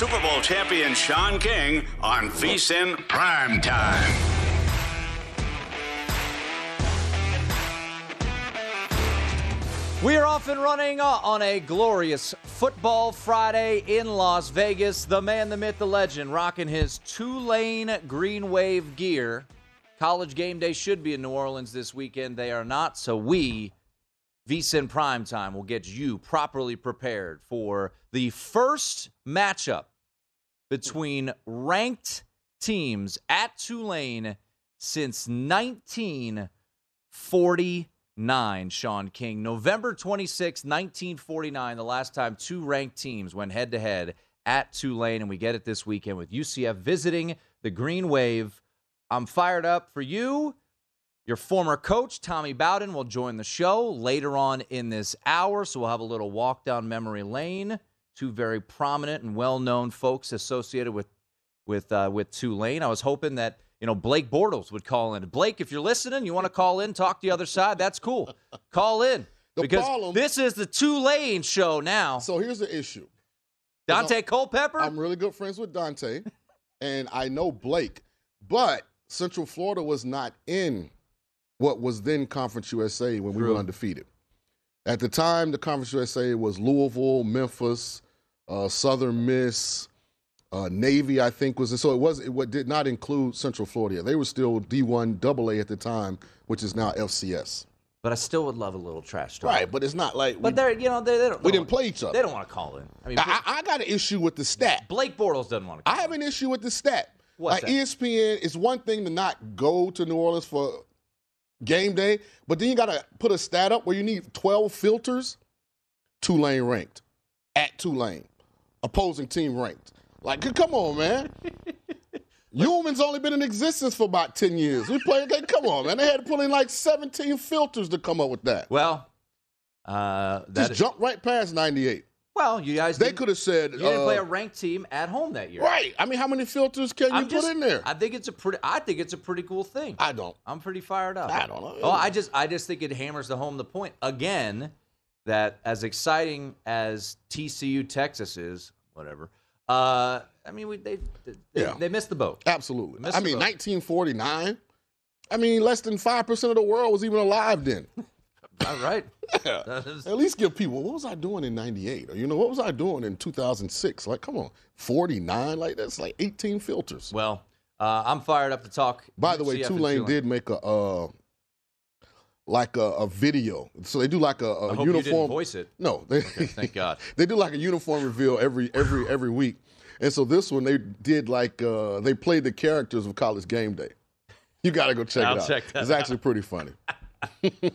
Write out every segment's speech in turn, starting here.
Super Bowl champion Sean King on VSIN Prime Time. We are off and running uh, on a glorious football Friday in Las Vegas. The man, the myth, the legend, rocking his Tulane green wave gear. College game day should be in New Orleans this weekend. They are not, so we, VSIN Prime Time, will get you properly prepared for the first matchup between ranked teams at Tulane since 1949, Sean King. November 26, 1949, the last time two ranked teams went head to head at Tulane, and we get it this weekend with UCF visiting the Green Wave. I'm fired up for you. Your former coach, Tommy Bowden, will join the show later on in this hour, so we'll have a little walk down memory lane. Two very prominent and well known folks associated with with uh, with Tulane. I was hoping that you know, Blake Bortles would call in. Blake, if you're listening, you want to call in, talk the other side, that's cool. Call in. The because problem- this is the Tulane show now. So here's the issue. Daunte Culpepper? I'm really good friends with Daunte, and I know Blake, but Central Florida was not in what was then Conference USA when we were undefeated. At the time, the Conference USA was Louisville, Memphis, uh, Southern Miss, uh, Navy. I think was so. It was. It wa- did not include Central Florida. They were still D1 AA at the time, which is now FCS. but I still would love a little trash talk. Right, but it's not like But we, they're, you know, they, they don't. we didn't play each other. They don't want to call in. I mean, I, I got an issue with the stat. Blake Bortles doesn't want to. I have an issue with the stat. What's like that? ESPN, it's one thing to not go to New Orleans for game day, but then you got to put a stat up where you need 12 filters. Tulane ranked at Tulane, opposing team ranked. Like, come on, man. Human's only been in existence for about 10 years. We play, okay, come on, man. They had to put in like 17 filters to come up with that. Well, uh, that Just is- jump right past 98. Well, you guys. They could have said, You didn't play uh, a ranked team at home that year. right. I mean, how many filters can you I'm put just, in there? I think it's a pretty. I think it's a pretty cool thing. I don't. I'm pretty fired up. I don't know. Oh, I just I just think it hammers the home the point again that as exciting as TCU Texas is, whatever. Uh, I mean, we they they, Yeah. they missed the boat. Absolutely. I mean, boat. 1949. I mean, less than five percent of the world was even alive then. All right. Yeah. Is- At least give people what was I doing in '98, or you know, what was I doing in 2006? Like, come on, 49, like that's like 18 filters. well, uh, I'm fired up to talk. By the way, and Tulane did make a uh, like a, a video. So they do like a, a I hope you uniform. voice it. No, they, thank God. they do like a uniform reveal every every every week. And so this one they did like uh, they played the characters of College Game Day. You got to go check I'll it out. check that it's actually pretty funny.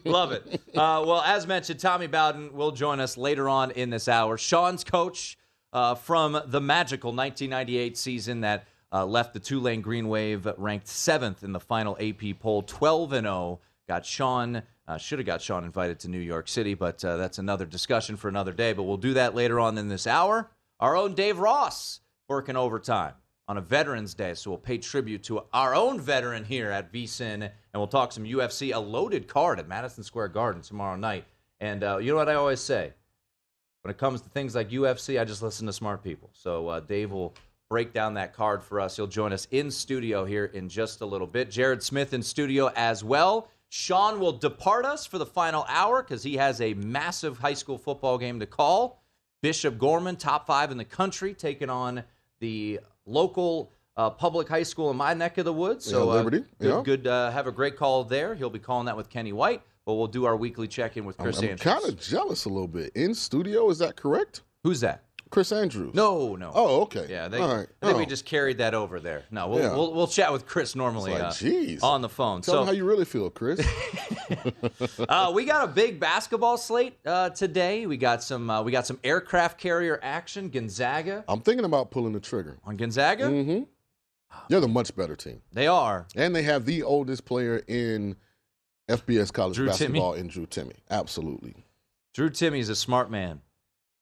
Love it. Uh, well, as mentioned, Tommy Bowden will join us later on in this hour. Sean's coach uh, from the magical 1998 season that uh, left the Tulane Green Wave ranked seventh in the final AP poll, 12 and 0. Got Sean, uh, should have got Sean invited to New York City, but uh, that's another discussion for another day. But we'll do that later on in this hour. Our own Dave Ross working overtime on a Veterans Day, so we'll pay tribute to our own veteran here at VSIN, and we'll talk some UFC, a loaded card at Madison Square Garden tomorrow night. And uh, you know what I always say? When it comes to things like UFC, I just listen to smart people. So uh, Dave will break down that card for us. He'll join us in studio here in just a little bit. Jared Smith in studio as well. Sean will depart us for the final hour because he has a massive high school football game to call. Bishop Gorman, top five in the country, taking on the local uh, public high school in my neck of the woods. So, Yeah, Liberty, uh, good, yeah. good uh, have a great call there. He'll be calling that with Kenny White, but we'll do our weekly check in with Chris I'm Andrews. kind of jealous a little bit. In studio, is that correct? Who's that? Chris Andrews. No, no. Oh, okay. Yeah, they, All right. I think we Oh. just carried that over there. No, we'll, Yeah. we'll, we'll chat with Chris normally like, uh, on the phone. Tell so how you really feel, Chris. uh, we got a big basketball slate uh, today. We got some uh, we got some aircraft carrier action. Gonzaga I'm thinking about pulling the trigger. on Gonzaga. Mm-hmm. They're the much better team. They are. And they have the oldest player in FBS college Drew basketball in Drew Timme. Absolutely. Drew Timme's a smart man.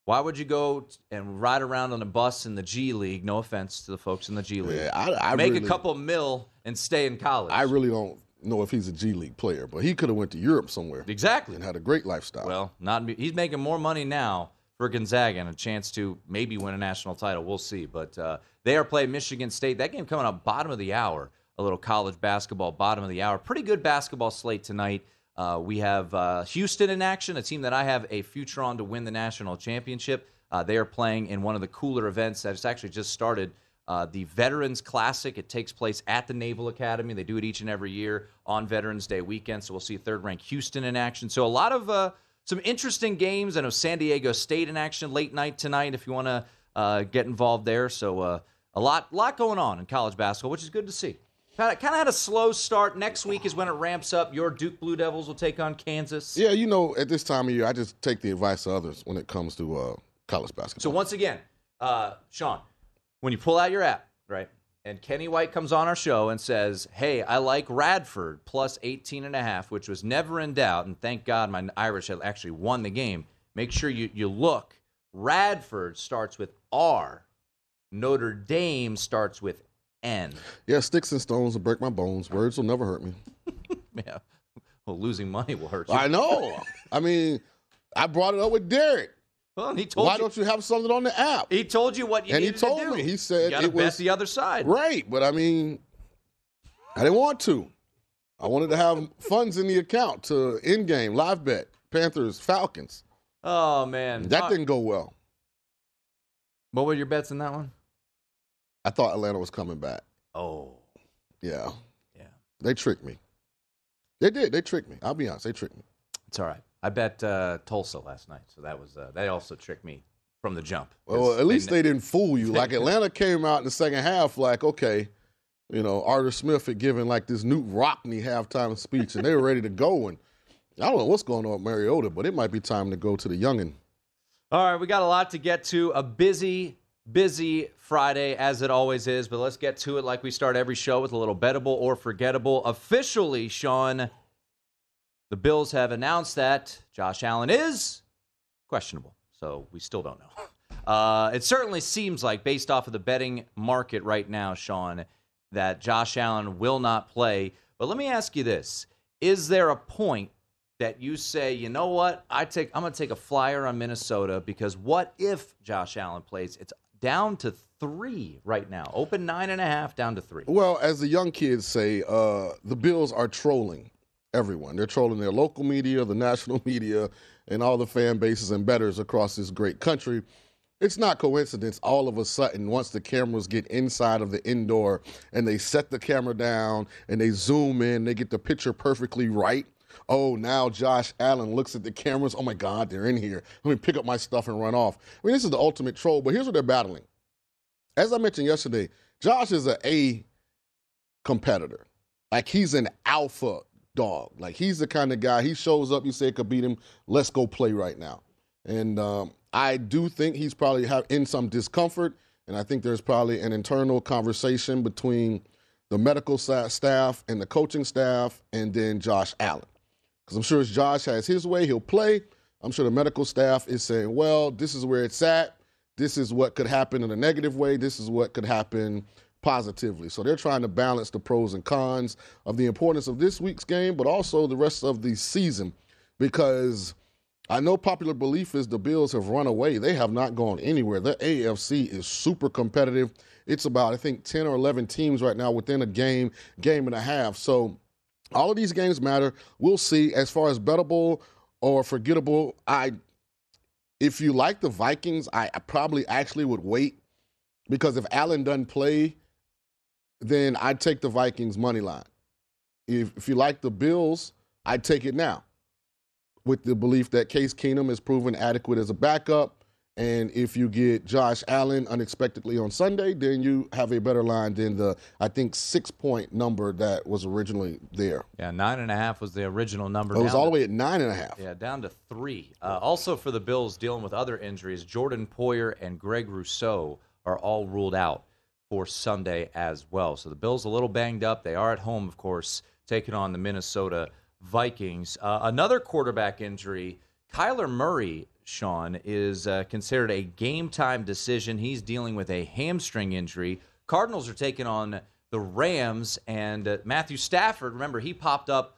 Why would you go and ride around on a bus in the G League? No offense to the folks in the G League. Yeah, I, I Make really, a couple mil and stay in college. I really don't know if he's a G League player, but he could have went to Europe somewhere exactly. and had a great lifestyle. Well, not he's making more money now for Gonzaga and a chance to maybe win a national title. We'll see. But uh, they are playing Michigan State. That game coming up bottom of the hour. A little college basketball bottom of the hour. Pretty good basketball slate tonight. Uh, we have uh, Houston in action, a team that I have a future on to win the national championship. Uh, they are playing in one of the cooler events that that's actually just started. Uh, the Veterans Classic. It takes place at the Naval Academy. They do it each and every year on Veterans Day weekend. So we'll see third ranked Houston in action. So a lot of uh, some interesting games. I know San Diego State in action late night tonight if you want to uh, get involved there. So a lot, lot going on in college basketball, which is good to see. Kind of, kind of had a slow start. Next week is when it ramps up. Your Duke Blue Devils will take on Kansas. yeah, you know, at this time of year, I just take the advice of others when it comes to uh, college basketball. So once again, uh, Sean, when you pull out your app, right, and Kenny White comes on our show and says, "Hey, I like Radford plus 18 and a half, which was never in doubt, and thank God my Irish had actually won the game." Make sure you you look. Radford starts with R. Notre Dame starts with N. yeah, sticks and stones will break my bones. Words will never hurt me. Yeah. Well, losing money will hurt you. I know. I mean, I brought it up with Derek. Well, he told me. Why you. don't you have something on the app? he told you what you And he told to do. me. He said it bet was- the other side. Right, but I mean, I didn't want to. I wanted to have funds in the account to in game live bet Panthers Falcons. Oh man, That Uh, didn't go well. What were your bets in that one? I thought Atlanta was coming back. Oh, Yeah, yeah. they tricked me. They did. They tricked me. I'll be honest. They tricked me. It's all right. I bet uh, Tulsa last night, so that was uh, that also tricked me from the jump. Well, at least they, they didn't fool you. Like Atlanta came out in the second half, like okay, you know, Arthur Smith had given like this Knute Rockne halftime speech, and they were ready to go. And I don't know what's going on with Mariota, but it might be time to go to the youngin. All right, we got a lot to get to. A busy, busy Friday as it always is, but let's get to it like we start every show with a little bettable or forgettable. Officially, Sean, the Bills have announced that Josh Allen is questionable, so we still don't know. Uh, it certainly seems like, based off of the betting market right now, Sean, that Josh Allen will not play. But let me ask you this: Is there a point that you say, you know what, I take, I'm going to take a flyer on Minnesota because what if Josh Allen plays? It's down to three right now. Open nine and a half, down to three. Well, as the young kids say, uh, the Bills are trolling everyone. They're trolling their local media, the national media, and all the fan bases and bettors across this great country. It's not coincidence. All of a sudden, once the cameras get inside of the indoor and they set the camera down and they zoom in, they get the picture perfectly right. Oh, now Josh Allen looks at the cameras. Oh my God, they're in here. Let me pick up my stuff and run off. I mean, this is the ultimate troll, but here's what they're battling. As I mentioned yesterday, Josh is an A competitor. Like he's an alpha dog. Like he's the kind of guy, he shows up, you say it could beat him, let's go play right now. And um, I do think he's probably have in some discomfort, and I think there's probably an internal conversation between the medical staff and the coaching staff, and then Josh Allen. Because I'm sure as Josh has his way, he'll play. I'm sure the medical staff is saying, well, this is where it's at. This is what could happen in a negative way. This is what could happen positively. So they're trying to balance the pros and cons of the importance of this week's game, but also the rest of the season. Because I know popular belief is the Bills have run away. They have not gone anywhere. The AFC is super competitive. It's about, I think, 10 or 11 teams right now within a game, game and a half. So all of these games matter. We'll see. As far as bettable or forgettable, I if you like the Vikings, I, probably actually would wait because if Allen doesn't play, then I'd take the Vikings money line. If, if you like the Bills, I'd take it now with the belief that Case Keenum is proven adequate as a backup. And if you get Josh Allen unexpectedly on Sunday, then you have a better line than the, I think, six point number that was originally there. Yeah, nine and a half was the original number. It was all the way at nine and a half. Yeah, down to three. Uh, also for the Bills dealing with other injuries, Jordan Poyer and Greg Rousseau are all ruled out for Sunday as well. So the Bills a little banged up. They are at home, of course, taking on the Minnesota Vikings. Uh, another quarterback injury. Kyler Murray, Sean, is uh, considered a game time decision. He's dealing with a hamstring injury. Cardinals are taking on the Rams, and uh, Matthew Stafford, remember, he popped up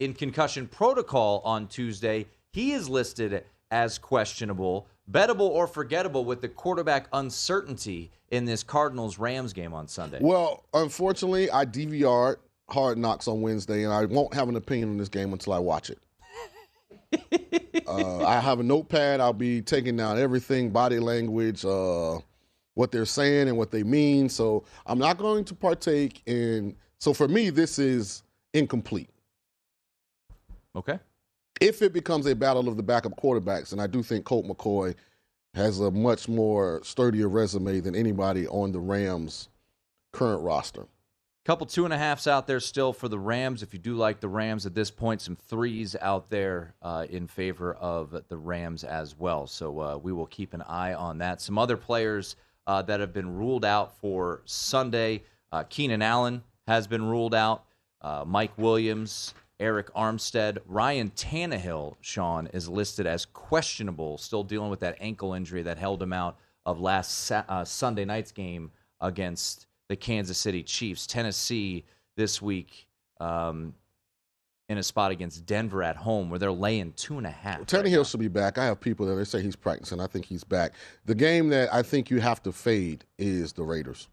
in concussion protocol on Tuesday. He is listed as questionable bettable or forgettable with the quarterback uncertainty in this Cardinals Rams game on Sunday? Well, unfortunately, I DVR'd Hard Knocks on Wednesday, and I won't have an opinion on this game until I watch it. Uh, I have a notepad. I'll be taking down everything, body language, uh, what they're saying and what they mean. So I'm not going to partake in. So for me, this is incomplete. Okay if it becomes a battle of the backup quarterbacks, and I do think Colt McCoy has a much more sturdier resume than anybody on the Rams' current roster. Couple two and a halfs out there still for the Rams. If you do like the Rams at this point, some threes out there uh, in favor of the Rams as well. So uh, we will keep an eye on that. Some other players uh, that have been ruled out for Sunday. Uh, Keenan Allen has been ruled out. Uh, Mike Williams, Arik Armstead. Ryan Tannehill, Sean, is listed as questionable, still dealing with that ankle injury that held him out of last uh, Sunday night's game against the Kansas City Chiefs. Tennessee this week um, in a spot against Denver at home where they're laying two and a half. Well, Tannehill right should be back. I have people that they say he's practicing. I think he's back. The game that I think you have to fade is the Raiders.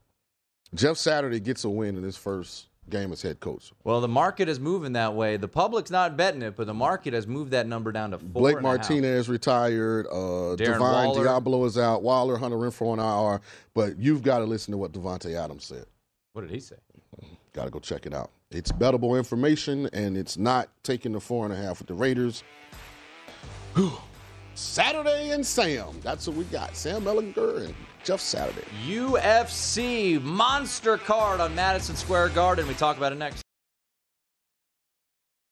Jeff Saturday gets a win in his first game as head coach. Well, the market is moving that way. The public's not betting it, but the market has moved that number down to four. Blake Martinez retired. Uh, Divine Deablo is out. Waller, Hunter Renfrow on IR. But you've got to listen to what Davante Adams said. What did he say? Got to go check it out. It's bettable information, and it's not taking the four and a half with the Raiders. Saturday and Sam. That's what we got. Sam Ehlinger and Jeff Saturday. UFC monster card on Madison Square Garden. We talk about it next.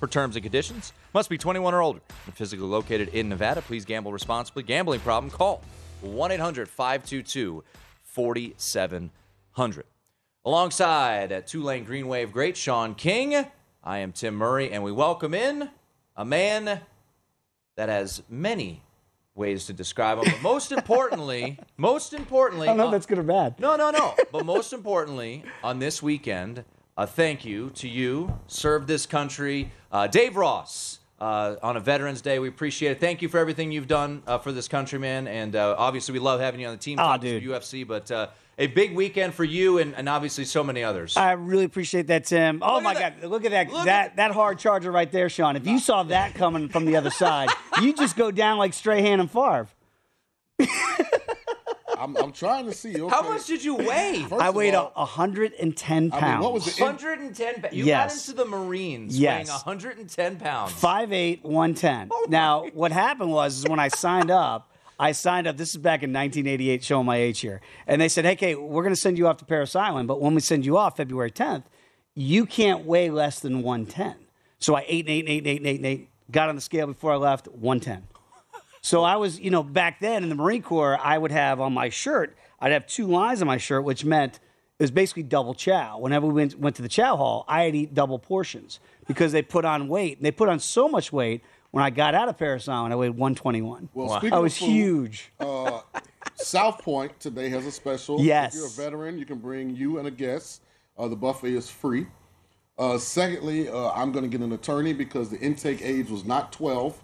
for terms and conditions. Must be 21 or older and physically located in Nevada. Please gamble responsibly. Gambling problem? Call 1 800 522 4700. Alongside at Tulane Green Wave great Sean King, I am Tim Murray, and we welcome in a man that has many ways to describe him. But most importantly, most importantly, I don't know if uh, that's good or bad. no, no, no. but most importantly, on this weekend, a thank you to you, served this country, uh, Dave Ross. Uh, on a Veterans Day, we appreciate it. Thank you for everything you've done uh, for this country, man. And uh, obviously, we love having you on the team. Talking dude. UFC, but uh, a big weekend for you, and, and obviously so many others. I really appreciate that, Tim. Oh my that. God! Look at that Look that at- that hard charger right there, Sean. If you saw that coming from the other side, you just go down like Strahan and Favre. I'm, I'm trying to see. Okay. How much did you weigh? First I weighed a all, 110 pounds. I mean, what was the 110 pounds. You Yes. got into the Marines Yes. weighing 110 pounds. 5'8", 110. Oh now, what happened was is when I signed up, I signed up. This is back in 1988, showing my age here. And they said, hey, Kate, we're going to send you off to Parris Island, but when we send you off February 10th, you can't weigh less than 110. So I ate and ate and ate and ate and ate and ate, got on the scale before I left, 110. So I was, you know, back then in the Marine Corps, I would have on my shirt, I'd have two lines on my shirt, which meant it was basically double chow. Whenever we went, went to the chow hall, I'd eat double portions because they put on weight. And they put on so much weight. When I got out of Parris Island, I weighed 121. Well, speaking I was food, huge. Uh, South Point today has a special. Yes. If you're a veteran, you can bring you and a guest. Uh, the buffet is free. Uh, secondly, uh, I'm going to get an attorney because the intake age was not 12.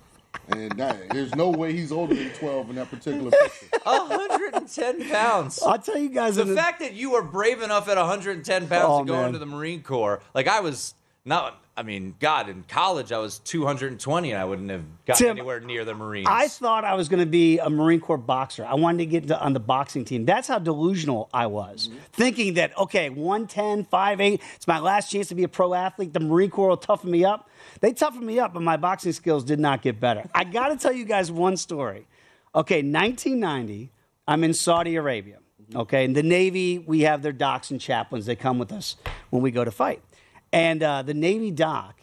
And that, there's no way he's older than 12 in that particular picture. 110 pounds. I'll tell you guys. the in fact that you were brave enough at 110 pounds Oh, to go man. into the Marine Corps, like I was not. I mean, God, in college I was 220, and I wouldn't have gotten Tim, anywhere near the Marines. I thought I was going to be a Marine Corps boxer. I wanted to get into, on the boxing team. That's how delusional I was. Mm-hmm. Thinking that, okay, 110, 5'8, it's my last chance to be a pro athlete. The Marine Corps will toughen me up. They toughened me up, but my boxing skills did not get better. I got to tell you guys one story. Okay, 1990, I'm in Saudi Arabia. Okay, in the Navy, we have their docs and chaplains. They come with us when we go to fight. And uh, the Navy doc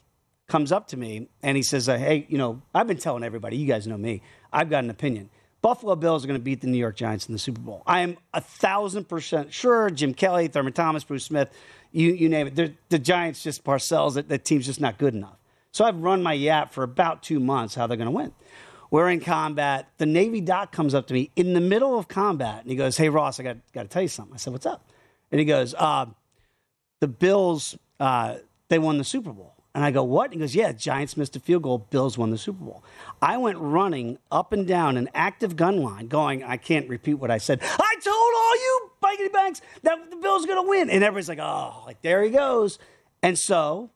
comes up to me and he says, uh, Hey, you know, I've been telling everybody, you guys know me, I've got an opinion. Buffalo Bills are going to beat the New York Giants in the Super Bowl. I am a thousand percent sure. Jim Kelly, Thurman Thomas, Bruce Smith, you, you name it. They're, the Giants just Parcells. That, that team's just not good enough. So I've run my yap for about two months how they're going to win. We're in combat. The Navy doc comes up to me in the middle of combat and he goes, Hey, Ross, I got, got to tell you something. I said, What's up? And he goes, uh, The Bills, uh, they won the Super Bowl. And I go, What? He goes, Yeah, Giants missed a field goal. Bills won the Super Bowl. I went running up and down an active gun line, going, I can't repeat what I said. I told all you Bikety Banks that the Bills are going to win. And everybody's like, Oh, like there he goes. And so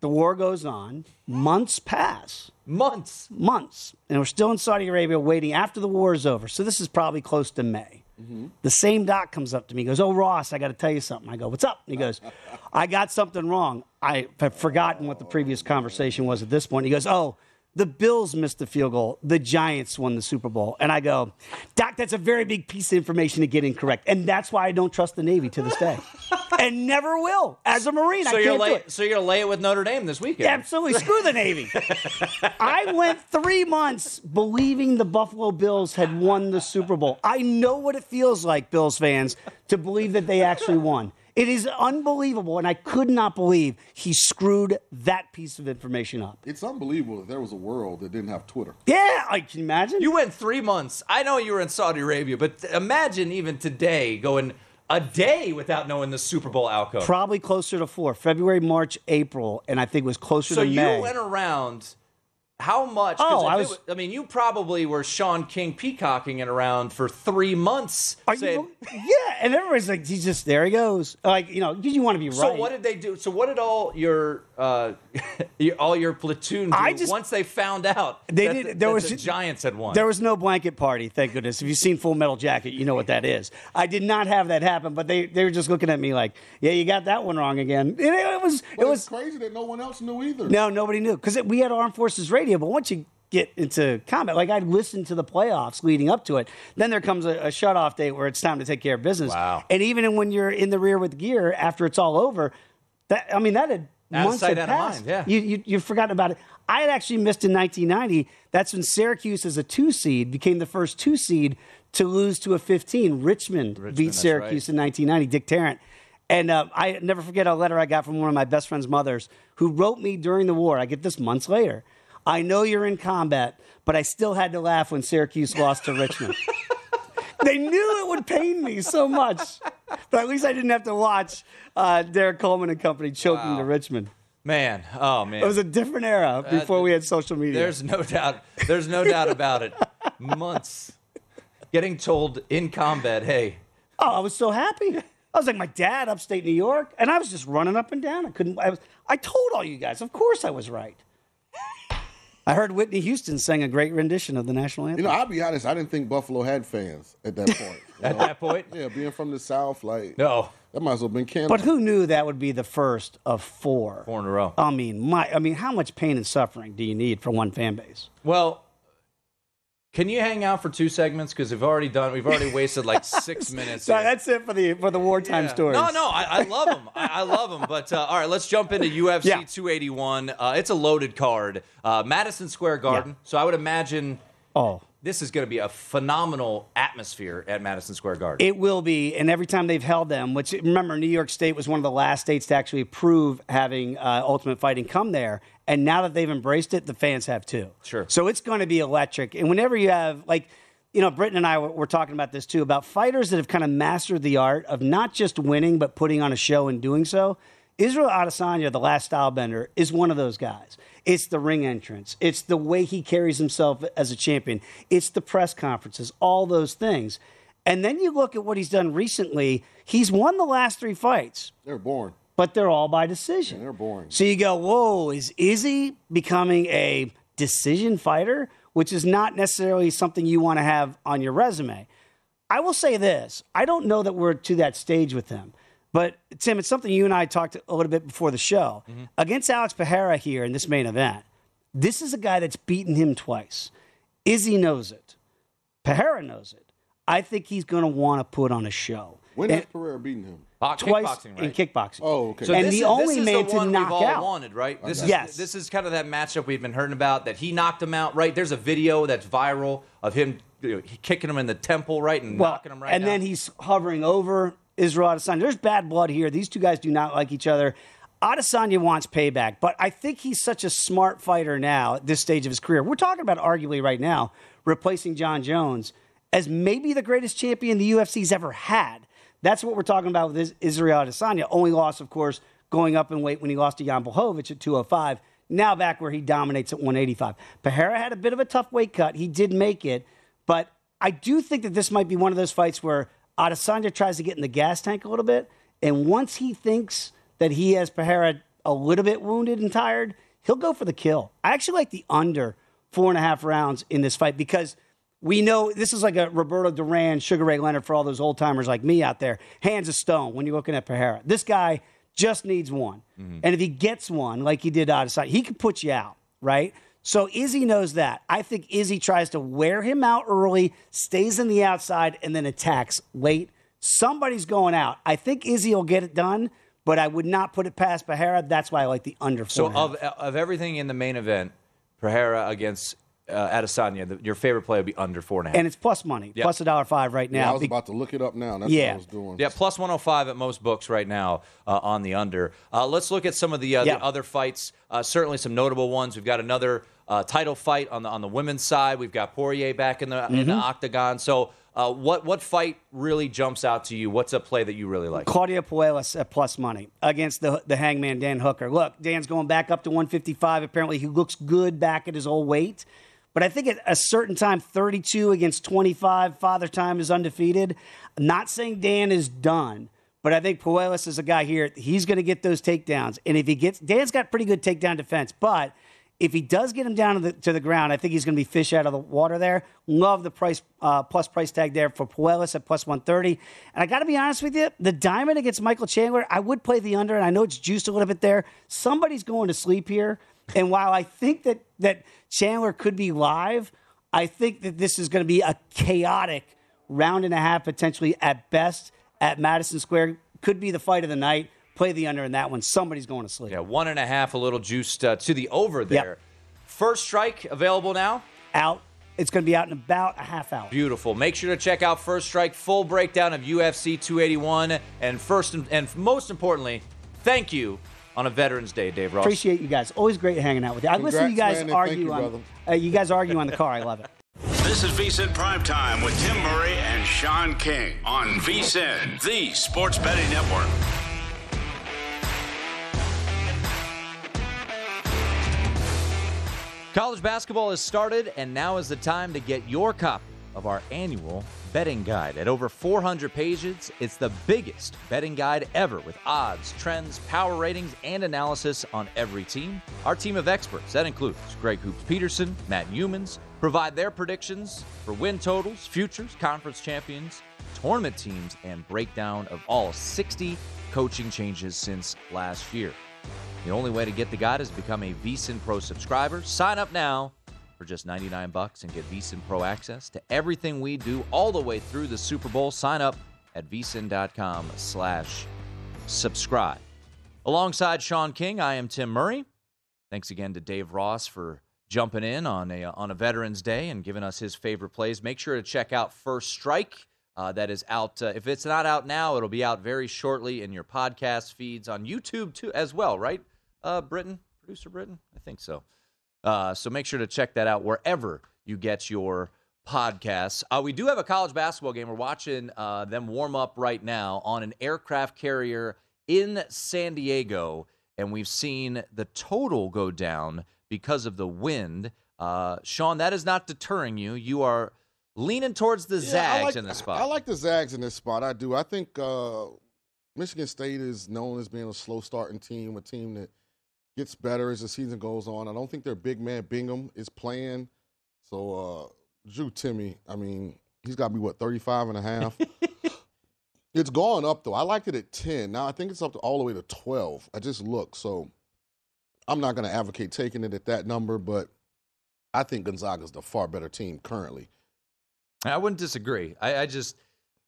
the war goes on. Months pass. Months. Months. And we're still in Saudi Arabia waiting after the war is over. So this is probably close to May. Mm-hmm. The same doc comes up to me, goes, Oh, Ross, I got to tell you something. I go, What's up? And he goes, I got something wrong. I have forgotten what the previous conversation was at this point. He goes, Oh, the Bills missed the field goal. The Giants won the Super Bowl. And I go, Doc, that's a very big piece of information to get incorrect. And that's why I don't trust the Navy to this day. and never will. As a Marine, So I you're can't do lay, it. so you're it with Notre Dame this weekend. Absolutely. Screw the Navy. I went three months believing the Buffalo Bills had won the Super Bowl. I know what it feels like, Bills fans, to believe that they actually won. It is unbelievable, and I could not believe he screwed that piece of information up. It's unbelievable that there was a world that didn't have Twitter. Yeah, I can imagine. You went three months. I know you were in Saudi Arabia, but imagine even today going a day without knowing the Super Bowl outcome. Probably closer to four, February, March, April, and I think it was closer so to you May. went around. How much? Oh, I was- wa- I mean, you probably were Sean King peacocking it around for three months. Are saying, you, yeah, and everybody's like, he's just there. He goes, like you know, you want to be right. So what did they do? So what did all your uh, your- all your platoon do I just- once they found out They that did- the, there that was- the Giants had won? There was no blanket party, thank goodness. If you've seen Full Metal Jacket, you know what that is. I did not have that happen, but they, they were just looking at me like, "Yeah, you got that one wrong again." It, it was But it was crazy that no one else knew either. no nobody knew because we had Armed Forces Radio, but once you get into combat, like I'd listened to the playoffs leading up to it, then there comes a, a shut off date where it's time to take care of business. Wow. And even when you're in the rear with gear after it's all over, that I mean that had Out months sight, had passed. yeah. You, you you've forgotten about it. I had actually missed in 1990. That's when Syracuse, as a two seed, became the first two seed to lose to a 15. Richmond, beat that's Syracuse in 1990. Dick Tarrant. And uh, I never forget a letter I got from one of my best friend's mothers who wrote me during the war. I get this months later. I know you're in combat, but I still had to laugh when Syracuse lost to Richmond. they knew it would pain me so much, but at least I didn't have to watch uh, Derrick Coleman and company choking to Richmond. man, oh man, It was a different era before we had social media. There's no doubt. There's no doubt about it. Months getting told in combat, hey, oh, I was so happy. I was like my dad, upstate New York, and I was just running up and down. I couldn't. I was. I told all you guys. Of course, I was right. I heard Whitney Houston sang a great rendition of the national anthem. You know, I'll be honest. I didn't think Buffalo had fans at that point. at know? that point, yeah, being from the South, like no, that might as well have been Canada. But who knew that would be the first of four? four in a row. I mean, my. I mean, how much pain and suffering do you need for one fan base? Well, can you hang out for two segments? Because we've already done. We've already wasted like six minutes. So here. that's it for the for the wartime Yeah. stories. No, no, I, I love them. I, I love them. But uh, all right, let's jump into UFC Yeah. 281. Uh, it's a loaded card. Uh, Madison Square Garden. So I would imagine Oh, this is going to be a phenomenal atmosphere at Madison Square Garden. It will be, and every time they've held them, which remember, New York State was one of the last states to actually approve having uh, Ultimate Fighting come there, and now that they've embraced it, the fans have too. Sure. So it's going to be electric, and whenever you have like. You know, Britton and I were, were talking about this too about fighters that have kind of mastered the art of not just winning, but putting on a show and doing so. Israel Adesanya, the last style bender, is one of those guys. It's the ring entrance. It's the way he carries himself as a champion. It's the press conferences, all those things. And then you look at what he's done recently. He's won the last three fights, They're boring. but they're all by decision. They're boring. So you go, whoa, is Izzy becoming a decision fighter? Which is not necessarily something you want to have on your resume. I will say this I don't know that we're to that stage with him. But Tim, it's something you and I talked a little bit before the show. Mm-hmm. Against Alex Pereira here in this main event, this is a guy that's beaten him twice. Izzy knows it. Pereira knows it. I think he's going to want to put on a show. When And has Pereira beaten him? Twice kickboxing, right? in kickboxing. Oh, okay. So and this the is, only this is man the to one knock we've all out. wanted, right? This is Yes. this is kind of that matchup we've been hearing about that he knocked him out, right? There's a video that's viral of him you know, kicking him in the temple, right, and well, knocking him right and down. then he's hovering over Israel Adesanya. There's bad blood here. These two guys do not like each other. Adesanya wants payback, but I think he's such a smart fighter now at this stage of his career. We're talking about arguably right now replacing Jon Jones as maybe the greatest champion the UFC's ever had. That's what we're talking about with Israel Adesanya. Only loss, of course, going up in weight when he lost to Jan Blachowicz at 205. Now back where he dominates at 185. Pereira had a bit of a tough weight cut. He did make it, but I do think that this might be one of those fights where Adesanya tries to get in the gas tank a little bit, and once he thinks that he has Pereira a little bit wounded and tired, he'll go for the kill. I actually like the under four and a half rounds in this fight because we know this is like a Roberto Duran, Sugar Ray Leonard for all those old timers like me out there. Hands of stone when you're looking at Pereira. This guy just needs one. Mm-hmm. And if he gets one, like he did out of sight, he could put you out, right? So Izzy knows that. I think Izzy tries to wear him out early, stays in the outside, and then attacks late. Somebody's going out. I think Izzy will get it done, but I would not put it past Pereira. That's why I like the under four. So of of everything in the main event, Pereira against uh, Adesanya, the, your favorite play would be under four and a half. And it's plus money, yep. plus a dollar five right now. Yeah, I was about to look it up now. That's yeah. what I was doing. Yeah, plus 105 at most books right now uh, on the under. Uh, let's look at some of the, uh, yep. the other fights. Uh, certainly some notable ones. We've got another uh, title fight on the on the women's side. We've got Poirier back in the mm-hmm. in the mm-hmm. octagon. So uh, what what fight really jumps out to you? What's a play that you really like? Claudio Puelles at plus money against the the Hangman Dan Hooker. Look, Dan's going back up to 155. Apparently, he looks good back at his old weight. But I think at a certain time, 32 against 25, Father Time is undefeated. I'm not saying Dan is done, but I think Puelles is a guy here. He's going to get those takedowns, and if he gets, Dan's got pretty good takedown defense, but if he does get him down to the, to the ground, I think he's going to be fish out of the water there. Love the price uh, plus price tag there for Puelles at plus 130. And I got to be honest with you, the diamond against Michael Chandler, I would play the under, and I know it's juiced a little bit there. Somebody's going to sleep here. And while I think that, that Chandler could be live, I think that this is going to be a chaotic round and a half, potentially at best, at Madison Square. Could be the fight of the night play the under in that one. Somebody's going to sleep. Yeah, one and a half, a little juiced uh, to the over there. Yep. First strike available now? Out. It's going to be out in about a half hour. Beautiful. Make sure to check out First Strike, full breakdown of UFC 281. And first and, and most importantly, thank you on a Veterans Day, Dave Ross. Appreciate you guys. Always great hanging out with you. I listen to you guys man, argue you, on. Uh, you guys argue on the car. I love it. This is VSIN Prime Time with Tim Murray and Sean King on VSIN, the Sports Betting Network. College basketball has started, and now is the time to get your copy of our annual betting guide. At over 400 pages, it's the biggest betting guide ever with odds, trends, power ratings, and analysis on every team. Our team of experts, that includes Greg Hoops Peterson, Matt Youmans, provide their predictions for win totals, futures, conference champions, tournament teams, and breakdown of all 60 coaching changes since last year. The only way to get the guide is become a VSIN Pro subscriber. Sign up now for just 99 bucks and get VSIN Pro access to everything we do all the way through the Super Bowl. Sign up at vsin.com slash subscribe. Alongside Sean King, I am Tim Murray. Thanks again to Dave Ross for jumping in on a on a Veterans Day and giving us his favorite plays. Make sure to check out First Strike. Uh, that is out. Uh, if it's not out now, it'll be out very shortly in your podcast feeds on YouTube too, as well. Right? uh, Britain, producer Britain? I think so. Uh, so make sure to check that out wherever you get your podcasts. Uh, we do have a college basketball game. We're watching uh, them warm up right now on an aircraft carrier in San Diego, and we've seen the total go down because of the wind. Sean, that is not deterring you. You are leaning towards the yeah, Zags like, in this spot. I like the Zags in this spot. I do. I think uh, Michigan State is known as being a slow starting team, a team that gets better as the season goes on. I don't think their big man Bingham is playing. So uh Drew Timme, I mean, he's got to be what 35 and a half. it's gone up though. I liked it at 10. Now I think it's up to all the way to 12. I just looked. So I'm not going to advocate taking it at that number, but I think Gonzaga's the far better team currently. I wouldn't disagree. I, I just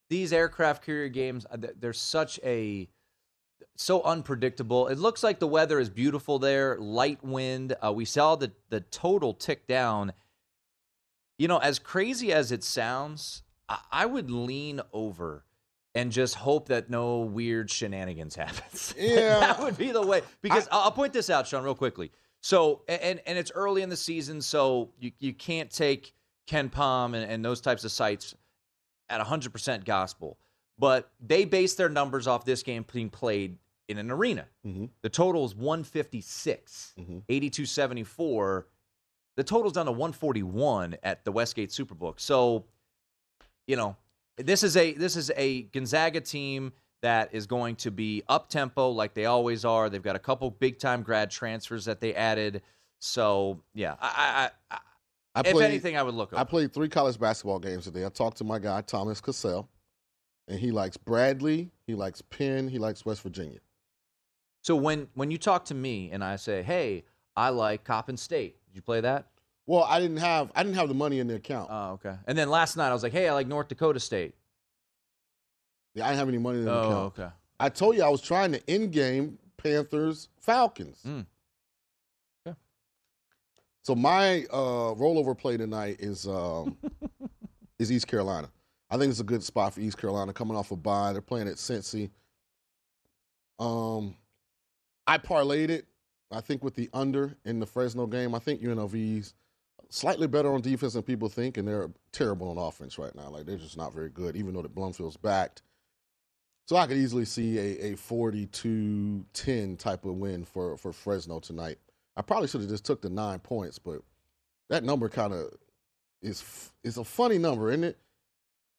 these aircraft carrier games, they're such a so unpredictable. It looks like the weather is beautiful there, light wind. Uh, we saw the the total tick down. You know, as crazy as it sounds, I, I would lean over and just hope that no weird shenanigans happens. Yeah. that would be the way. Because I, will point this out, Sean, real quickly. So, and and it's early in the season, so you, you can't take KenPom and, and those types of sites at 100% gospel. But they base their numbers off this game being played in an arena. Mm-hmm. The total is 156, 8274. The total's down to 141 at the Westgate Superbook. So, you know, this is a this is a Gonzaga team that is going to be up tempo like they always are. They've got a couple big time grad transfers that they added. So yeah, I, I, I, I if played- anything, I would look. I played three college basketball games today. I talked to my guy Thomas Cassell, and he likes Bradley, he likes Penn, he likes West Virginia. So when when you talk to me and I say, "Hey, I like Coppin State," did you play that? Well, I didn't have I didn't have the money in the account. Oh, okay. And then last night I was like, "Hey, I like North Dakota State." Yeah, I didn't have any money in the account. Oh, account. okay. I told you I was trying to end game Panthers Falcons. Mm. So my uh, rollover play tonight is um, is East Carolina. I think it's a good spot for East Carolina coming off a bye. They're playing at Cincy. Um, I parlayed it. I think with the under in the Fresno game. I think UNLV's slightly better on defense than people think, and they're terrible on offense right now. Like they're just not very good, even though that Brumfield's backed. So I could easily see a, a 42-10 type of win for, for Fresno tonight. I probably should have just took the nine points, but that number kind of is is a funny number, isn't it?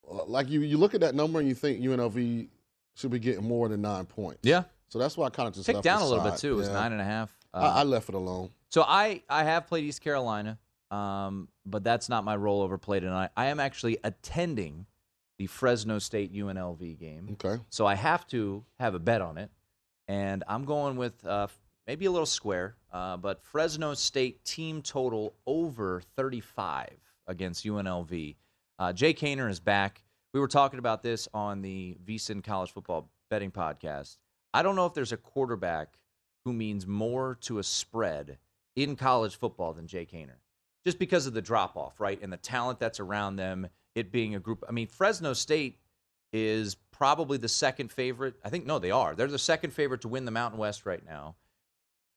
Uh, Like you, you look at that number and you think UNLV should be getting more than nine points. Yeah. So that's why I kind of just Ticked down a little bit too. It was nine and a half. I, Uh, I left it alone. So I I have played East Carolina, um, but that's not my rollover play tonight. I am actually attending the Fresno State UNLV game. Okay. So I have to have a bet on it, and I'm going with uh, maybe a little square, uh, but Fresno State team total over 35 against UNLV. Uh, Jake Haener is back. We were talking about this on the VSIN College Football Betting Podcast. I don't know if there's a quarterback who means more to a spread in college football than Jake Haener, just because of the drop off, right, and the talent that's around them. It being a group. I mean, Fresno State is probably the second favorite. I think no, they are. They're the second favorite to win the Mountain West right now.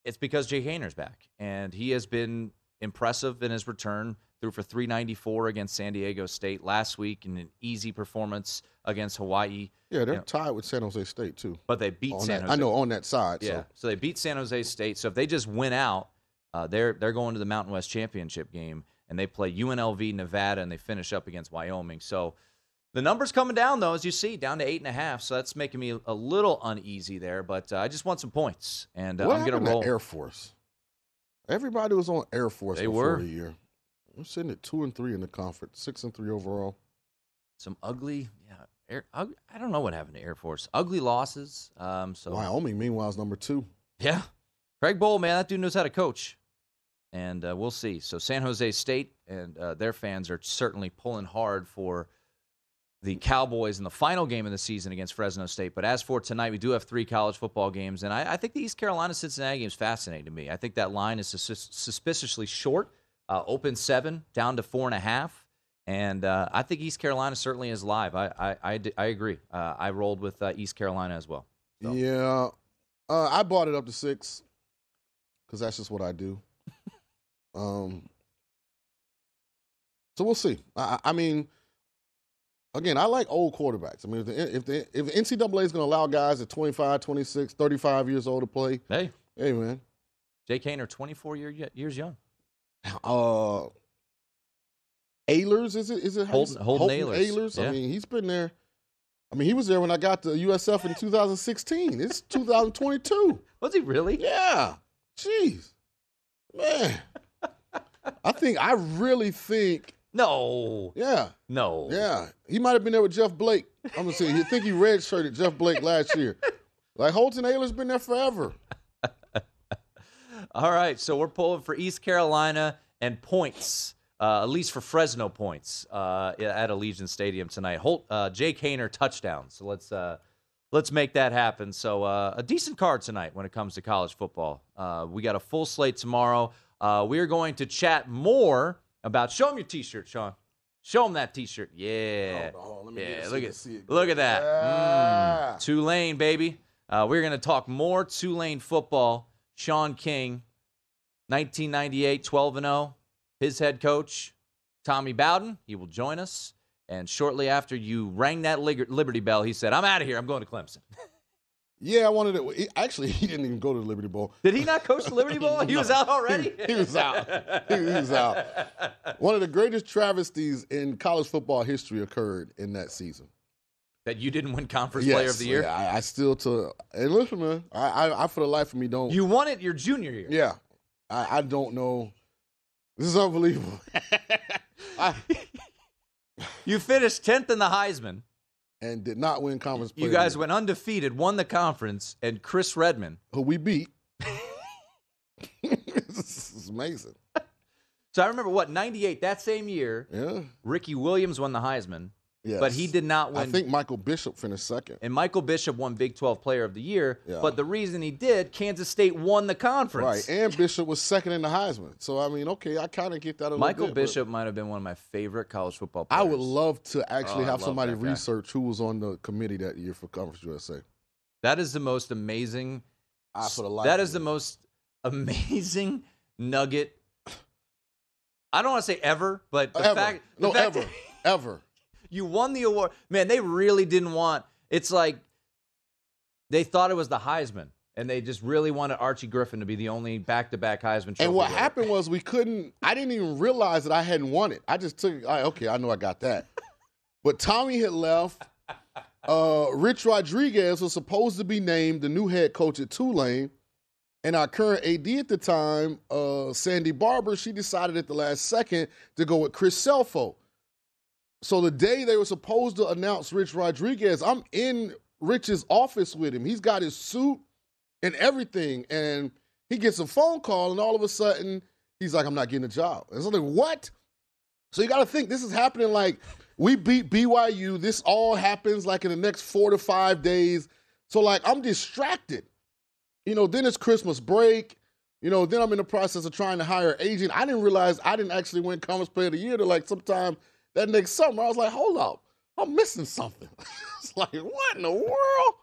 It's because Jake Haener's back, and he has been impressive in his return. Threw for 394 against San Diego State last week in an easy performance against Hawaii. Yeah, they're You know, tied with San Jose State too. but they beat On San that- Jose. I know on that side. Yeah. So. So they beat San Jose State. So if they just win out, uh, they're they're going to the Mountain West championship game, and they play UNLV, Nevada, and they finish up against Wyoming. So the numbers coming down though, as you see, down to eight and a half. So that's making me a little uneasy there. But uh, I just want some points, and uh, I'm going to roll. Air Force? Everybody was on Air Force They before were. the year. We're sitting at two and three in the conference, six and three overall. Some ugly, yeah. Air, I don't know what happened to Air Force. Ugly losses. Um, so Wyoming, meanwhile, is number two. Yeah. Craig Bohl, man, that dude knows how to coach. And uh, we'll see. So San Jose State and uh, their fans are certainly pulling hard for the Cowboys in the final game of the season against Fresno State. But as for tonight, we do have three college football games. And I, I think the East Carolina Cincinnati game is fascinating to me. I think that line is sus- suspiciously short, uh, open seven, down to four and a half. And uh, I think East Carolina certainly is live. I I agree. Uh, I rolled with uh, East Carolina as well. Yeah, uh, I bought it up to six because that's just what I do. um, so we'll see. I, I I mean, again, I like old quarterbacks. I mean, if the, if the, if the NCAA is going to allow guys at 25, 26, 35 years old to play, Hey, hey man, Jake Haener, 24 year, years young. uh, Ahlers is it? Is it Holton- Holton Ahlers. yeah. I mean, he's been there. I mean, he was there when I got to USF in 2016. It's 2022. Was he really? Yeah. Jeez. Man. I think, I really think, No. yeah, No. yeah. He might have been there with Jeff Blake. I'm going to say, you think he redshirted Jeff Blake last year. Like, Holton Ahlers been there forever. All right. So we're pulling for East Carolina and points, uh, at least for Fresno points uh, at Allegiant Stadium tonight. Holt, uh, Jake Haener touchdown. So let's uh, let's make that happen. So uh, a decent card tonight when it comes to college football. Uh, we got a full slate tomorrow. Uh, we are going to chat more about. Show them your T-shirt, Sean. Show them that T-shirt. Yeah, Hold on, let me yeah. get it so look at it look at that. Yeah. Mm, Tulane, baby. Uh, we're gonna talk more Tulane football. Sean King, 1998, 12 and 0. His head coach, Tommy Bowden. He will join us. And shortly after you rang that Liberty Bell, he said, "I'm out of here. I'm going to Clemson." Yeah, I wanted to. he- Actually, he didn't even go to the Liberty Bowl. Did he not coach the Liberty Bowl? He was out already. He, he was out. He, he was out. One of the greatest travesties in college football history occurred in that season. That you didn't win Conference Player of the Year. yeah, I, I still to and listen, man. I, I, I for the life of me don't. You won it your junior year. yeah, I, I don't know. This is unbelievable. I, You finished 10th in the Heisman. And did not win conference. You guys went undefeated, won the conference, and Chris Redman. Year, who we beat. this is amazing. So I remember what 98 that same year. Yeah. Ricky Williams won the Heisman, Yes. but he did not win. I think Michael Bishop finished second. and Michael Bishop won Big 12 Player of the Year. Yeah. But the reason he did, Kansas State won the conference. Right, and Bishop was second in the Heisman. So I mean, okay, I kind of get that a little Michael bit, but Bishop might have been one of my favorite college football players. I would love to actually Oh, have somebody research who was on the committee that year for Conference USA. That is the most amazing. I for the life That is the most amazing nugget. I don't want to say ever, but the ever. fact, the no, fact ever, ever. You won the award, man. They really didn't want. It's like they thought it was the Heisman, and they just really wanted Archie Griffin to be the only back-to-back Heisman. Trophy And what winner. happened was we couldn't. I didn't even realize that I hadn't won it. I just took. I, okay, I know I got that. but Tommy had left. Uh, Rich Rodriguez was supposed to be named the new head coach at Tulane, and our current AD at the time, uh, Sandy Barbour, she decided at the last second to go with Chris Scelfo. So the day they were supposed to announce Rich Rodriguez, I'm in Rich's office with him. He's got his suit and everything, and he gets a phone call, and all of a sudden he's like, "I'm not getting a job." And so I'm like, "What?" So you got to think this is happening like we beat BYU. This all happens like in the next four to five days. So like I'm distracted. You know, then it's Christmas break. You know, then I'm in the process of trying to hire an agent. I didn't realize I didn't actually win Conference Player of the Year till like sometime that next summer. I was like, hold up, I'm missing something. it's like, what in the world?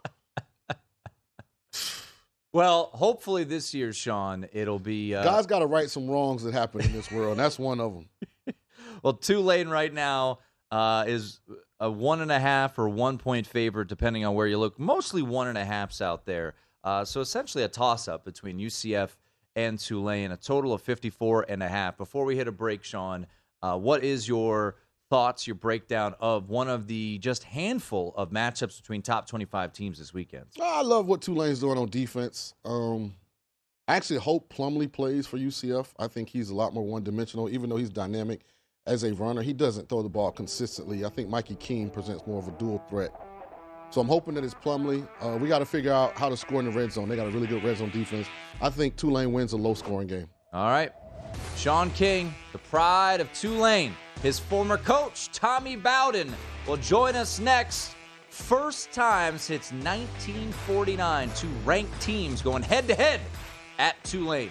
Well, hopefully this year, Sean, it'll be. Uh, God's got to right some wrongs that happen in this world. And that's one of them. well, Tulane right now uh, is a one and a half or one point favorite, depending on where you look. Mostly one and a halfs out there. Uh, so essentially a toss up between UCF and Tulane, a total of 54 and a half. Before we hit a break, Sean, uh, what is your thoughts, your breakdown of one of the just handful of matchups between top 25 teams this weekend? I love what Tulane's doing on defense. Um, I actually hope Plumlee plays for UCF. I think he's a lot more one dimensional, even though he's dynamic as a runner. He doesn't throw the ball consistently. I think Mikey Keene presents more of a dual threat. So I'm hoping that it's Plumlee. Uh, we got to figure out how to score in the red zone. They got a really good red zone defense. I think Tulane wins a low scoring game. All right. Sean King, the pride of Tulane. His former coach, Tommy Bowden, will join us next. First time since 1949, two ranked teams going head to head at Tulane.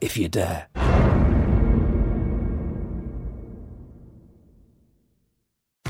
if you dare.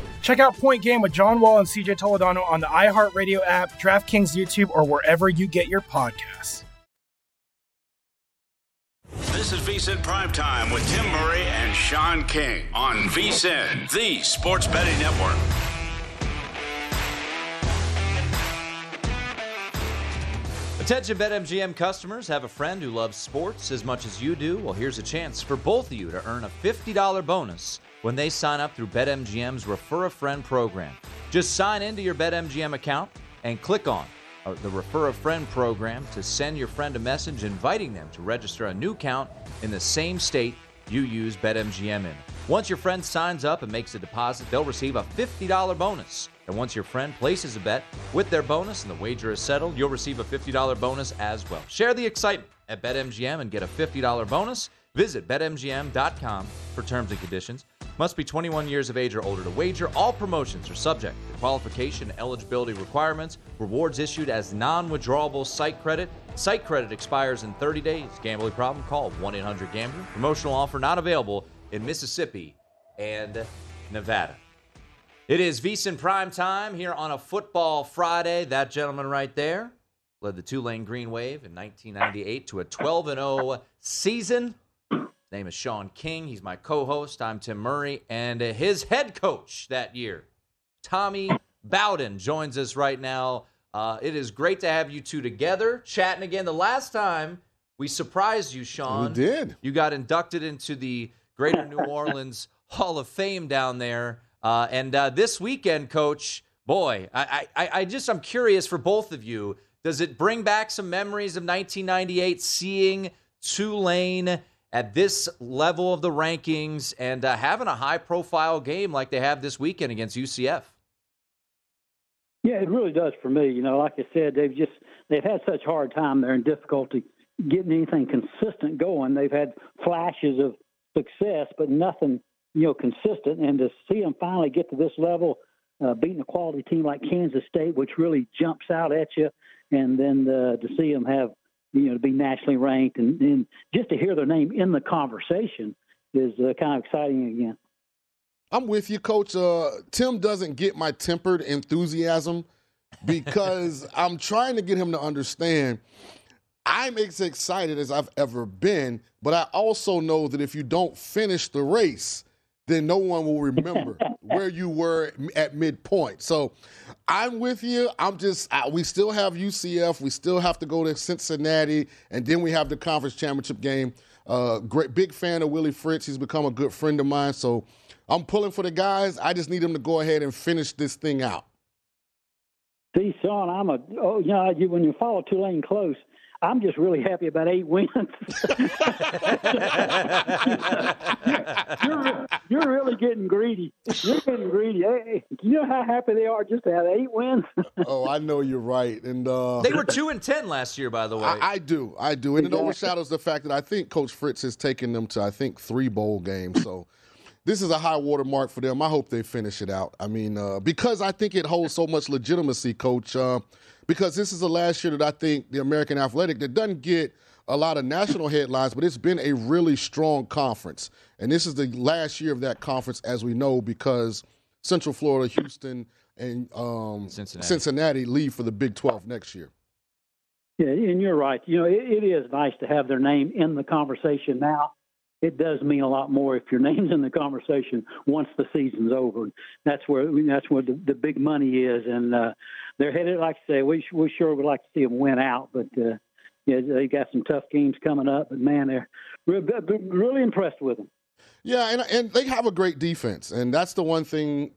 Check out Point Game with John Wall and CJ Toledano on the iHeartRadio app, DraftKings YouTube, or wherever you get your podcasts. This is VSIN Primetime with Tim Murray and Sean King on VSIN, the sports betting network. Attention BetMGM customers, have a friend who loves sports as much as you do? Well, here's a chance for both of you to earn a $50 bonus when they sign up through BetMGM's Refer a Friend program. Just sign into your BetMGM account and click on uh, the Refer a Friend program to send your friend a message inviting them to register a new account in the same state you use BetMGM in. Once your friend signs up and makes a deposit, they'll receive a $50 bonus. And once your friend places a bet with their bonus and the wager is settled, you'll receive a $50 bonus as well. Share the excitement at BetMGM and get a $50 bonus. Visit BetMGM.com for terms and conditions. Must be 21 years of age or older to wager. All promotions are subject to qualification eligibility requirements. Rewards issued as non withdrawable site credit. Site credit expires in 30 days. Gambling problem? Call 1 800 Gambler. Promotional offer not available in Mississippi and Nevada. It is VSIN Prime Time here on a football Friday. That gentleman right there led the Tulane Green Wave in 1998 to a 12 0 season. Name is Sean King. He's my co host. I'm Tim Murray. And his head coach that year, Tommy Bowden, joins us right now. Uh, it is great to have you two together chatting again. The last time we surprised you, Sean. We did. You got inducted into the Greater New Orleans Hall of Fame down there. Uh, and uh, this weekend, Coach, boy, I, I, I just I'm curious for both of you. Does it bring back some memories of 1998, seeing Tulane at this level of the rankings and uh, having a high-profile game like they have this weekend against UCF? Yeah, it really does for me. You know, like I said, they've just they've had such hard time there and difficulty getting anything consistent going. They've had flashes of success, but nothing, you know, consistent. And to see them finally get to this level, uh, beating a quality team like Kansas State, which really jumps out at you, and then uh, to see them have, you know, to be nationally ranked and, and just to hear their name in the conversation is uh, kind of exciting again. I'm with you, Coach. Uh, Tim doesn't get my tempered enthusiasm because I'm trying to get him to understand I'm as excited as I've ever been, but I also know that if you don't finish the race, then no one will remember where you were at midpoint. So I'm with you. I'm just, I, we still have UCF. We still have to go to Cincinnati, and then we have the conference championship game. Uh, great, big fan of Willie Fritz. He's become a good friend of mine. So I'm pulling for the guys. I just need them to go ahead and finish this thing out. See, Sean, I'm a oh, you know, you, when you follow Tulane close, I'm just really happy about eight wins. you're, you're really getting greedy. You're getting greedy. Hey, you know how happy they are just to have eight wins? oh, I know you're right. And uh, They were two and ten last year, by the way. I, I do, I do, and it overshadows the fact that I think Coach Fritz has taken them to I think three bowl games. So this is a high water mark for them. I hope they finish it out. I mean, uh, because I think it holds so much legitimacy, Coach. Uh, because this is the last year that I think the American Athletic that doesn't get a lot of national headlines, but it's been a really strong conference. And this is the last year of that conference, as we know, because Central Florida, Houston, and um, Cincinnati. Cincinnati leave for the Big 12 next year. Yeah, and you're right. You know, it, it is nice to have their name in the conversation now. It does mean a lot more if your name's in the conversation once the season's over. That's where that's where the, the big money is, and uh, they're headed. Like I say, we we sure would like to see them win out, but uh, yeah, they got some tough games coming up. But man, they're really, really impressed with them. Yeah, and and they have a great defense, and that's the one thing,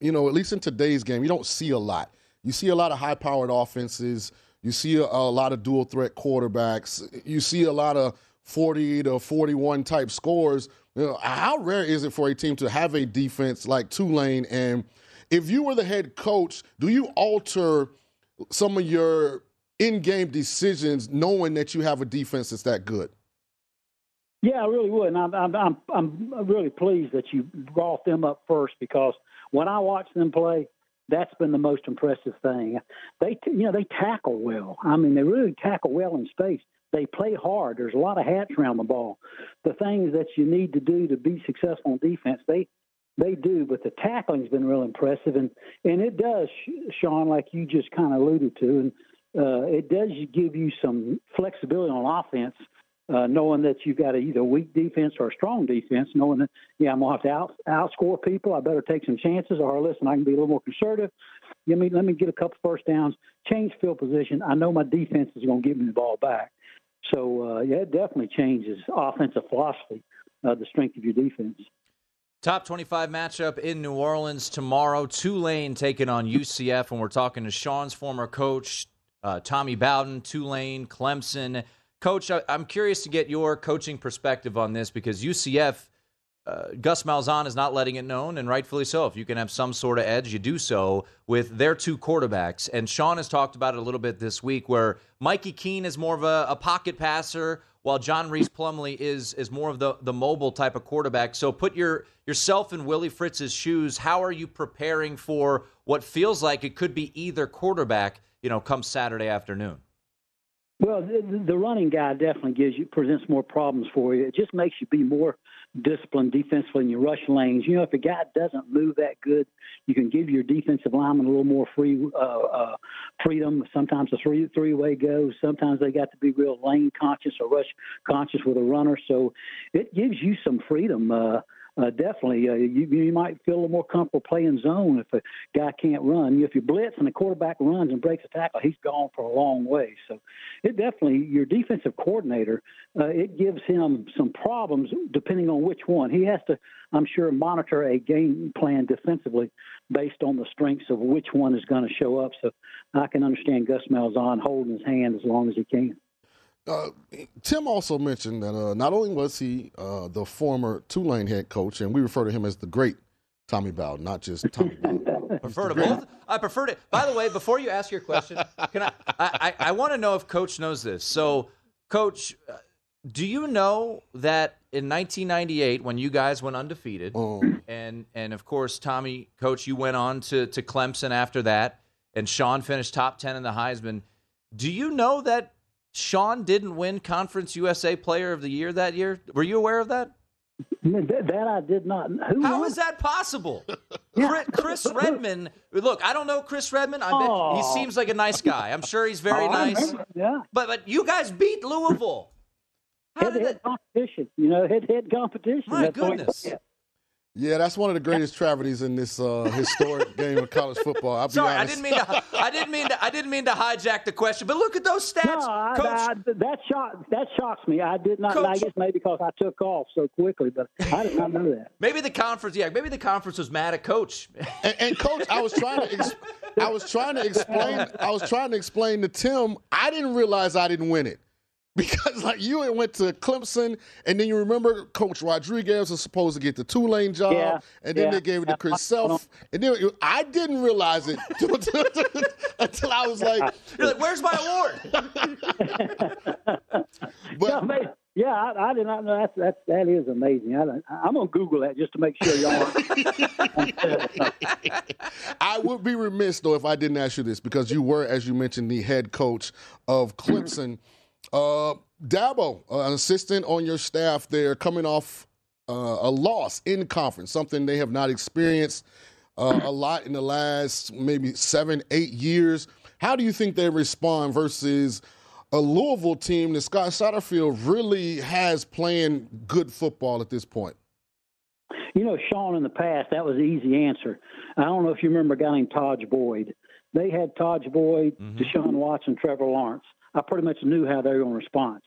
you know, at least in today's game, you don't see a lot. You see a lot of high-powered offenses. You see a, a lot of dual threat quarterbacks. You see a lot of 40 to 41 type scores. You know, how rare is it for a team to have a defense like Tulane? And if you were the head coach, do you alter some of your in-game decisions knowing that you have a defense that's that good? Yeah, I really would, and I'm I'm I'm, I'm really pleased that you brought them up first because when I watch them play, that's been the most impressive thing. They, you know, they tackle well. I mean, they really tackle well in space. They play hard. There's a lot of hats around the ball. The things that you need to do to be successful in defense, they they do. But the tackling's been real impressive, and and it does, Sean, like you just kind of alluded to, and uh, it does give you some flexibility on offense uh, knowing that you've got a, either a weak defense or a strong defense, knowing that, yeah, I'm to have to out, outscore people. I better take some chances, or listen, I can be a little more conservative. Let me, let me get a couple first downs, change field position. I know my defense is to give me the ball back. So, uh, yeah, it definitely changes offensive philosophy, uh, the strength of your defense. Top 25 matchup in New Orleans tomorrow. Tulane taking on UCF, and we're talking to Sean's former coach, uh, Tommy Bowden, Tulane, Clemson. Coach, I, am curious to get your coaching perspective on this because UCF, uh, Gus Malzahn is not letting it known, and rightfully so. If you can have some sort of edge, you do so with their two quarterbacks. And Sean has talked about it a little bit this week, where Mikey Keene is more of a, a pocket passer, while John Rhys Plumlee is is more of the the mobile type of quarterback. So put your yourself in Willie Fritz's shoes. How are you preparing for what feels like it could be either quarterback? You know, come Saturday afternoon. Well, the, the running guy definitely gives you presents more problems for you. It just makes you be more disciplined defensively in your rush lanes. You know, if a guy doesn't move that good, you can give your defensive lineman a little more free uh, uh, freedom. Sometimes a three three way go. Sometimes they got to be real lane conscious or rush conscious with a runner. So it gives you some freedom. Uh, uh, definitely, uh, you, you might feel a little more comfortable playing zone if a guy can't run. If you blitz and the quarterback runs and breaks a tackle, he's gone for a long way. So, it definitely your defensive coordinator, uh, it gives him some problems depending on which one. He has to, I'm sure, monitor a game plan defensively based on the strengths of which one is going to show up. So, I can understand Gus Malzahn holding his hand as long as he can. Uh, Tim also mentioned that uh, not only was he uh, the former Tulane head coach, and we refer to him as the great Tommy Bowden, not just Tommy Bowden. prefer to both. I prefer it. By the way, before you ask your question, can I? I, I, I want to know if Coach knows this. So, Coach, uh, do you know that in 1998, when you guys went undefeated, oh. and and of course, Tommy, Coach, you went on to to Clemson after that, and Sean finished top 10 in the Heisman. Do you know that Sean didn't win Conference USA Player of the Year that year. Were you aware of that? That I did not. Who How won? is that possible? Chris, Chris Redman. Look, I don't know Chris Redman. I bet he seems like a nice guy. I'm sure he's very Oh, nice. Yeah. But but you guys beat Louisville. Head to head competition. You know, head to head competition. My That's what- goodness. Yeah. Yeah, that's one of the greatest tragedies in this uh, historic game of college football. I'll be Sorry, I didn't mean to. I didn't mean to. I didn't mean to hijack the question. But look at those stats, No, I, Coach. I, that shock that shocks me. I did not. I guess maybe because I took off so quickly, but I did not know that. Maybe the conference. Yeah, maybe the conference was mad at Coach. And, and coach, I was trying to, ex- I was trying to explain, I was trying to explain to Tim. I didn't realize I didn't win it because like you went to Clemson, and then you remember Coach Rodriguez was supposed to get the Tulane job, Yeah, and then yeah. they gave it to Chris Self, and then I didn't realize it until I was like, You're like, "Where's my award?" yeah, maybe, Yeah, I, I did not know that. That that is amazing. I, I'm gonna Google that just to make sure y'all. I would be remiss though if I didn't ask you this because you were, as you mentioned, the head coach of Clemson. Uh, Dabo, uh, an assistant on your staff there, coming off uh, a loss in conference, something they have not experienced uh, a lot in the last maybe seven, eight years. How do you think they respond versus a Louisville team that Scott Satterfield really has playing good football at this point? You know, Sean, in the past, that was the easy answer. I don't know if you remember a guy named Tajh Boyd. They had Tajh Boyd, mm-hmm. Deshaun Watson, Trevor Lawrence. I pretty much knew how they were going to respond.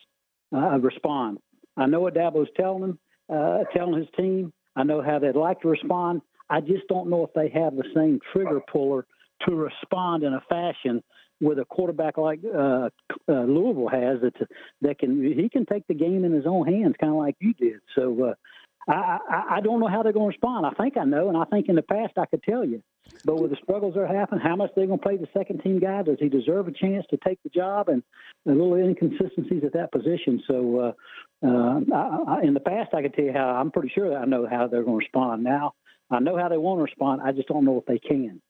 Uh, respond. I know what Dabo's telling them, uh, telling his team. I know how they'd like to respond. I just don't know if they have the same trigger puller to respond in a fashion with a quarterback like uh, uh, Louisville has that that can he can take the game in his own hands, kind of like you did. So uh, I, I I don't know how they're going to respond. I think I know, and I think in the past I could tell you. But with the struggles that are happening, how much they're going to play the second team guy? Does he deserve a chance to take the job? And a little inconsistencies at that position. So uh, uh, I, I, in the past, I could tell you how I'm pretty sure that I know how they're going to respond. Now I know how they want to respond. I just don't know if they can.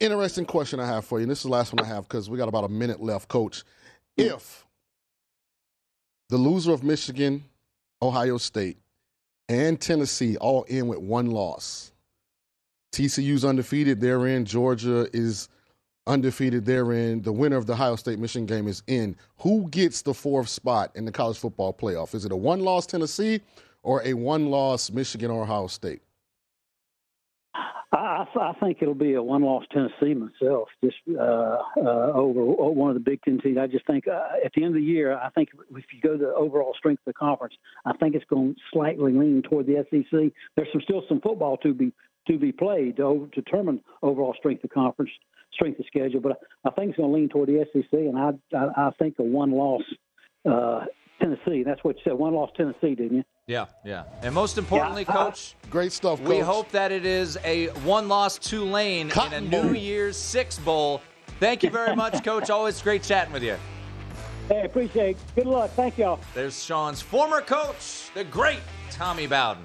Interesting question I have for you. And this is the last one I have because we got about a minute left, Coach. If the loser of Michigan, Ohio State, and Tennessee all in with one loss, TCU's undefeated. They're in. Georgia is undefeated. They're in. The winner of the Ohio State Michigan game is in. Who gets the fourth spot in the college football playoff? Is it a one loss Tennessee or a one loss Michigan or Ohio State? I, I think it'll be a one-loss Tennessee myself, just uh, uh, over one of the Big Ten teams. I just think uh, at the end of the year, I think if you go to the overall strength of the conference, I think it's going to slightly lean toward the SEC. There's some still some football to be to be played to determine overall strength of conference, strength of schedule, but I think it's going to lean toward the SEC, and I I, I think a one-loss uh, Tennessee. That's what you said. One loss Tennessee, didn't you? Yeah, yeah. And most importantly, yeah, Coach, great stuff. Coach. We hope that it is a one-loss Tulane Cotton in a Bowl. New Year's Six Bowl. Thank you very much, Coach. Always great chatting with you. Hey, appreciate it. Good luck. Thank y'all. There's Sean's former coach, the great Tommy Bowden.